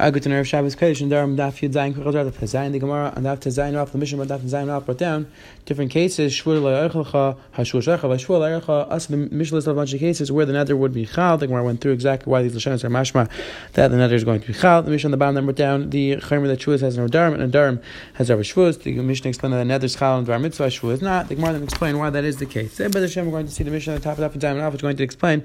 I go to Nerv Shabbos Kodesh and Durham Daf Yud Zayin Kuchel Daf Zayin the Gemara and Daf Zayin off the but Daf Zayin off brought down different cases Shvur Le'Eichelcha Hashvur Shecha Vashvur Le'Eichelcha us the Mishnah list a bunch of cases where the nether would be Chal. The Gemara went through exactly why these Lashonas are mashma that the nether is going to be Chal. The Mishnah on the bottom then brought down the Chaymer that Shvuz has no Darm and a Darm has our Shvuz the Mishnah explained that the nether is Chal and Dvar Mitzvah Shvuz is not. The Gemara then explain why that is the case. Then by the Shem we're going to see the Mishnah on the top of Daf Zayin which is going to explain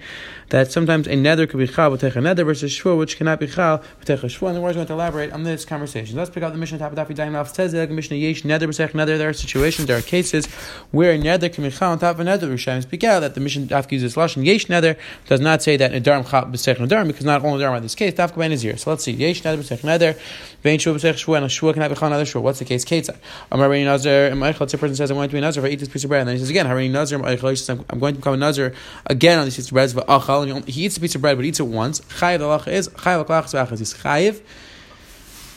that sometimes a nether could be Chal but a nether versus Shvur which cannot be Chal but a Shvur and the Gemara is going to elaborate on this conversation. Let's pick up the Mishnah top of Dafi Daim says the Mishnah Yesh Nether B'Sech Nether. There are situations, there are cases where Nether can be on top of Nether. Rishayim speak out that the Mishnah Daf uses Lashon Yesh Nether does not say that Nedarim Chap B'Sech Nedarim because not only Nedarim in this case Daf is here. So let's see Yesh Nether B'Sech Nether. Vein Shua B'Sech Shua and a Shua cannot be Chal Nether Shua. What's the case? Ketzah. Amar Reini Nazar and Michael. A person says I want to be Nazar if I eat this piece of bread, and then he says again Harini Nazar Michael. He says I'm going to become a Nazar again on this piece of bread. He eats a piece of bread but eats it once. Chayiv the is Chayiv Klach He's Chayiv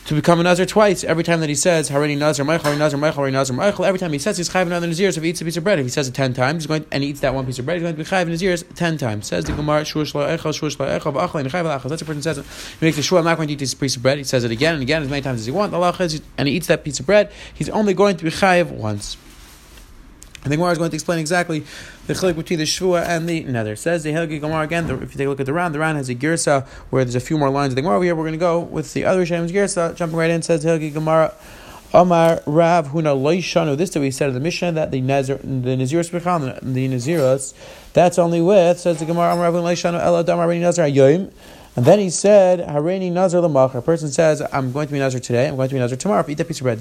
to become a Nazir twice every time that he says Harini Nazir Michael, Nazir Michael, Nazir Michael. Every time he says he's chayv another Nazir, so if he eats a piece of bread, if he says it ten times, he's going and he eats that one piece of bread, he's going to be chayv Nazir ten times. Says the Gemara Shush La Echel Shush La Echel V'Achel and Chayv Lachel. That's a person says he makes the shua. I'm not going to eat this piece of bread. He says it again and again as many times as he wants. And he eats that piece of bread. He's only going to be chayv once. And the Gemara is going to explain exactly the chilik between the shvua and the nether. It says the Helgi Gemara again. The, if you take a look at the round, the round has a girsa where there's a few more lines of the Gemara over here. We're going to go with the other Shem's girsa. Jumping right in, says the Helgi Gemara. Amar Rav Huna Loishanu. This that we said in the Mishnah that the Nazir, the Naziris Bechal, the Naziros, that's only with says the Gemara Amar Rav Huna Loishanu Ela Damar Nazir Ayoim. And then he said, Hareini Nazar Lamach. A person says, I'm going to be Nazar today, I'm going to be Nazar tomorrow. Eat that piece of bread.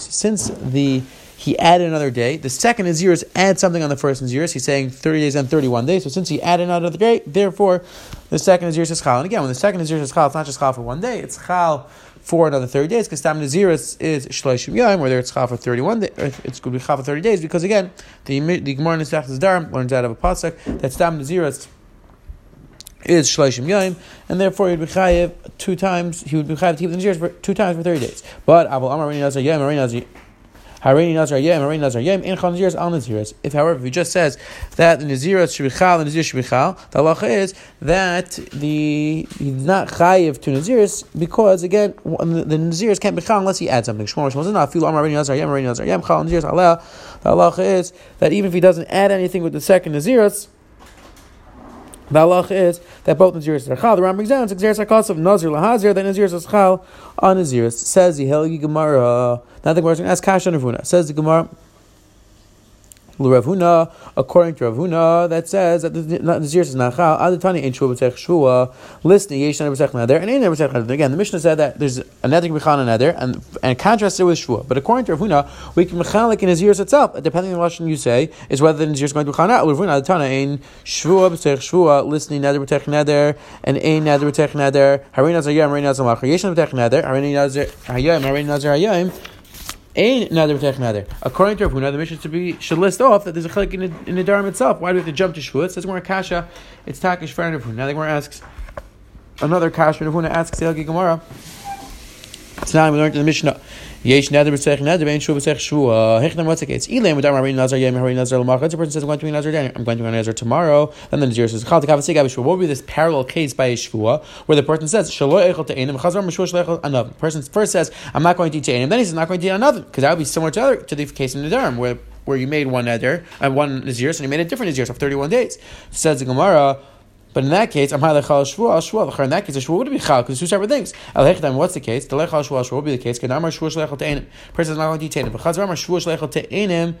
Since the he added another day, the second Nazirs add something on the first Nazirs. He's saying 30 days and 31 days. So since he added another day, therefore the second Nazirs is Chal. And again, when the second Nazirs is Chal, it's not just Chal for one day, it's Chal for another 30 days, because Tam Naziris is Shloshim Yom, whether it's Chal for 31 days, it's going to be Chal for 30 days, because again, the, the Gemara in Nesach Darm learns out of a Pasuk that Tam Naziris is Shloshim Yom, and therefore he'd be chayiv two times. He would be chayiv to keep the Naziris for two times for thirty days. But Abul Amar Rini Nazar Yom, Rini Nazar. Harini Nazar Yem, Harini Nazar Yem, in Chal Naziris al Naziris. If, however, he just says that the Naziris should be Chal, the Nazir should be Chal, the halacha is that the he's not Chayiv to Naziris because, again, the, the Naziris can't be Chal unless he adds something. Shmor Shmor Zinah, Filu Amar Harini Nazar Yem, Harini Nazar Yem, Chal Naziris Allah. The halacha is that even if he doesn't add anything with the second Naziris, the halach is that both Naziris are chal. The Ram brings down Naziris are of Nazir lahazir, then Naziris is chal on Naziris. Says the Helgi Gemara. Now the Gemara is going to ask Kash on Ravuna. Says the Gemara. According to Rav Huna, that says that the Nazir is nachal. Adatani ain't shua b'tech shua. Listening yesh never b'tech nether, and ain't never b'tech nether. Again, the Mishnah said that there's a can be and nether, and and contrasted with shua. But according to Rav Huna, we can mechalik in Nazir itself, depending on what you say, is whether the Nazir is going to be not. Rav Huna adatani ain't shua b'tech shua. Listening nether b'tech nether, and ain't nether b'tech nether. Harin nazar yam, harin nazar malach. Yesh never b'tech nether. Harin nazar hayam, harin nazar hayam. Ain't another b'tech nether. According to Rav Huna, the mission to be should list off that there's a chalik in, in the dharma itself. Why do we have to jump to shvua? It says we're a kasha. It's takish for Rav Huna. Now the Gemara asks another kasha. Rav Huna asks the Gemara. Now we learned in the Mishnah. Yesh nether b'tzech nether bein shu b'tzech shua. Hechnam what's the case? Ilam with Amar Nazar Yem Harin Nazar. The person says I'm going to be Nazar I'm going to be Nazar tomorrow. Then the Nazir says Chal Tekav. What would be this parallel case by a Shua where the person says Shalo Echel Te'enim Shlechel Anav. The person first says I'm not going to eat Te'enim. Then he says I'm not going to eat another because that would be similar to, other, to the case in the Dharm where where you made one nether and uh, one Nazir and you made a different Nazir of 31 days. Says the Gemara. But in that case, I'm high lechal shvua shvua. In that case, a shvua would be chal because it's two separate things. Al what's the case? The lechal shvua shvua would be the case. Kedamar shvua shlechal te'enim. Person is not going to te'enim. But chazar shvua shlechal te'enim.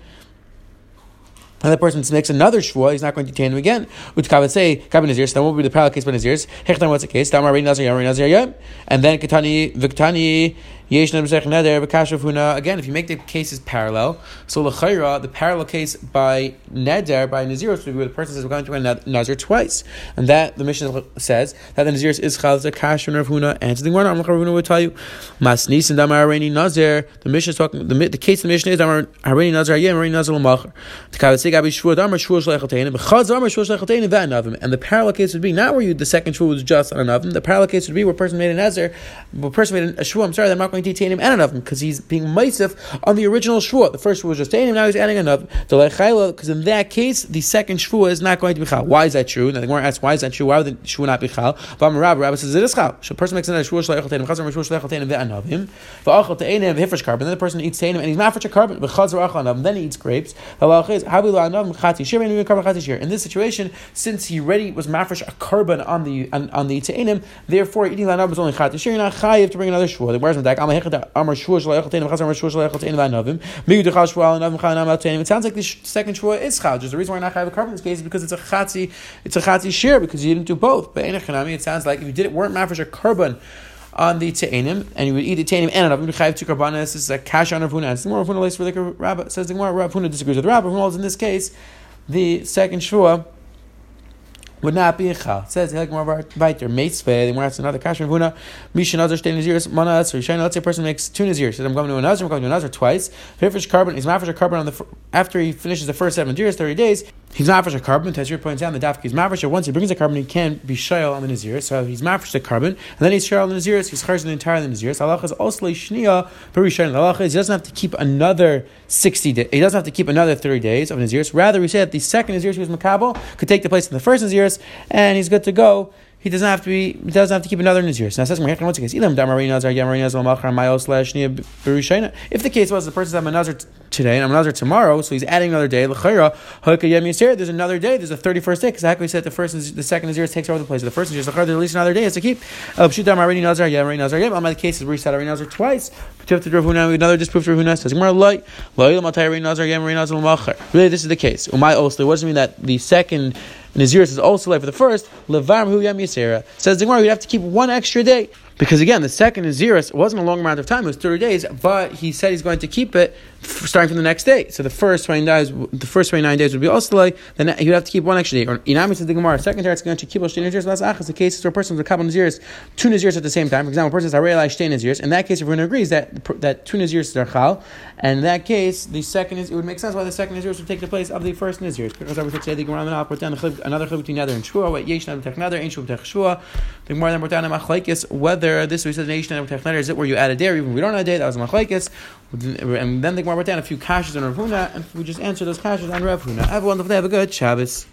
And the person makes another shvua, he's not going to detain him again. Utkavat say, Kabin Nazir, so then what would be the parallel case by Nazirs? Hechtam, what's the case? Damar Nazir, Yam, Nazir, Yam. And then Katani, Viktani, Again, if you make the cases parallel, so L'chaira, the parallel case by Neder, by Nazir, be where the person says, we're going to a Nazir twice. And that, the mission says, that the Nazir is Chalza, Kashav, Rav Huna, and the Gemara, Rav Huna would tell you, Masnis and Damar Areni Nazir, the mission is talking, the, the case of the mission is Damar Areni Nazir, Yem, Areni Nazir, Lamachar. The Kavat say, Gabi Shvur, Damar Shvur, Shlechatein, Bechaz, Damar Shvur, Shlechatein, Vanavim. And the parallel case would be not where you, the second Shvur was just on an oven, the parallel case would be where a person made an Nazir, where a person made a Shvur, I'm sorry, I'm not going going to and another because he's being Maisif on the original Shvua. The first Shvua was just him, now he's adding another. Because in that case, the second Shvua is not going to be Chal. Why is that true? Now the Gemara asks, why is that true? Why would the Shvua not be Chal? But Rabbi, Rabbi says it is Chal. So a person makes another Shvua Shleich Tenim, Chazar Shvua Shleich Tenim ve'anavim, va'achal te'enim v'hifresh carbon. Then the person eats Tenim and he's mafresh a carbon, v'chazar achal anavim. Then he eats grapes. In this situation, since he already was mafresh a carbon on the on, on the Te'enim, therefore eating la'anav is only Chati Shir. You're not chayiv to bring another Shvua. The Gemara is It sounds like the second Shvua is Chal. The reason why not chayiv a carbon in this case is because it's a Chati, it's a Chati Shir because you didn't do both. But it sounds like if you did it weren't mafresh a carbon on the te'enim, and you would eat the te'enim and anavim. Chayiv two karbanas. This is a cash on Ravuna. It's more Ravuna lays for the Rabbi. Says the Gemara. Ravuna disagrees with the Rabbi. Ravuna in this case, the second shvua would not be a chal. It says weiter meisve. Then we're asking another kasher vuna. Misha nazar shtei naziris mana Let's say a person makes two naziris. Says I'm going to a nazar. I'm going to a nazar twice. Fifish carbon. He's mafresh a carbon on the after he finishes the first seven naziris, thirty days. He's mafresh a carbon. Tazir points out the dafki is mafresh. Once he brings a carbon, he can be shayal on the nazir. So he's mafresh the carbon, and then he's shayal on the naziris. He's charged the entire naziris. Allah is also shnia perishayin. Allah is he doesn't have to keep another sixty days. He doesn't have to keep another thirty days of naziris. Rather, we say that the second nazir he was makabel could take the place of the first nazir, and he's good to go. He doesn't have to be. He doesn't have to keep another nazir. So now says the? If the case was the person's having a nazir today and I'm another tomorrow, so he's adding another day. There's another day. There's a thirty first day because exactly said the first the second nazir takes over the place of the first nazir. There's at least another day has to keep. Oh, I'm the case is we said nazir twice. Another disproof to Ravuna says Really, this is the case. Umay also. What does it mean that the second Naziris is also like for the first, Levam Hu Yam Yisera. Says the Gemara, you have to keep one extra day. Because again, the second Naziris wasn't a long amount of time, it was 30 days, but he said he's going to keep it starting from the next day. So the first 20 days, the first 29 days would be also then he would have to keep one extra day. Or Inami says the Gemara, second it's going to keep Shtein Naziris, less Achas, the cases where a person has a couple Naziris, two Naziris at the same time. For example, a person says, Harei Shtein Naziris. In that case, everyone agrees that, that two Naziris are Chal, and in that case, the second is, it would make sense why the second Naziris would take the place of the first Naziris. Because I would say the Gemara, another Chib between Nether and Shua, what Yesh Nether, Nether, Ain't Shua, Shua. The Gemara then brought down a Machlaikis, whether this, we said, Yesh Nether, is it where you add a day, even we don't add a day, that was a Machlaikis. And then the Gemara brought down a few kashas on Rav Huna, and we just answer those kashas on Rav Huna. Everyone, have a good Shabbos.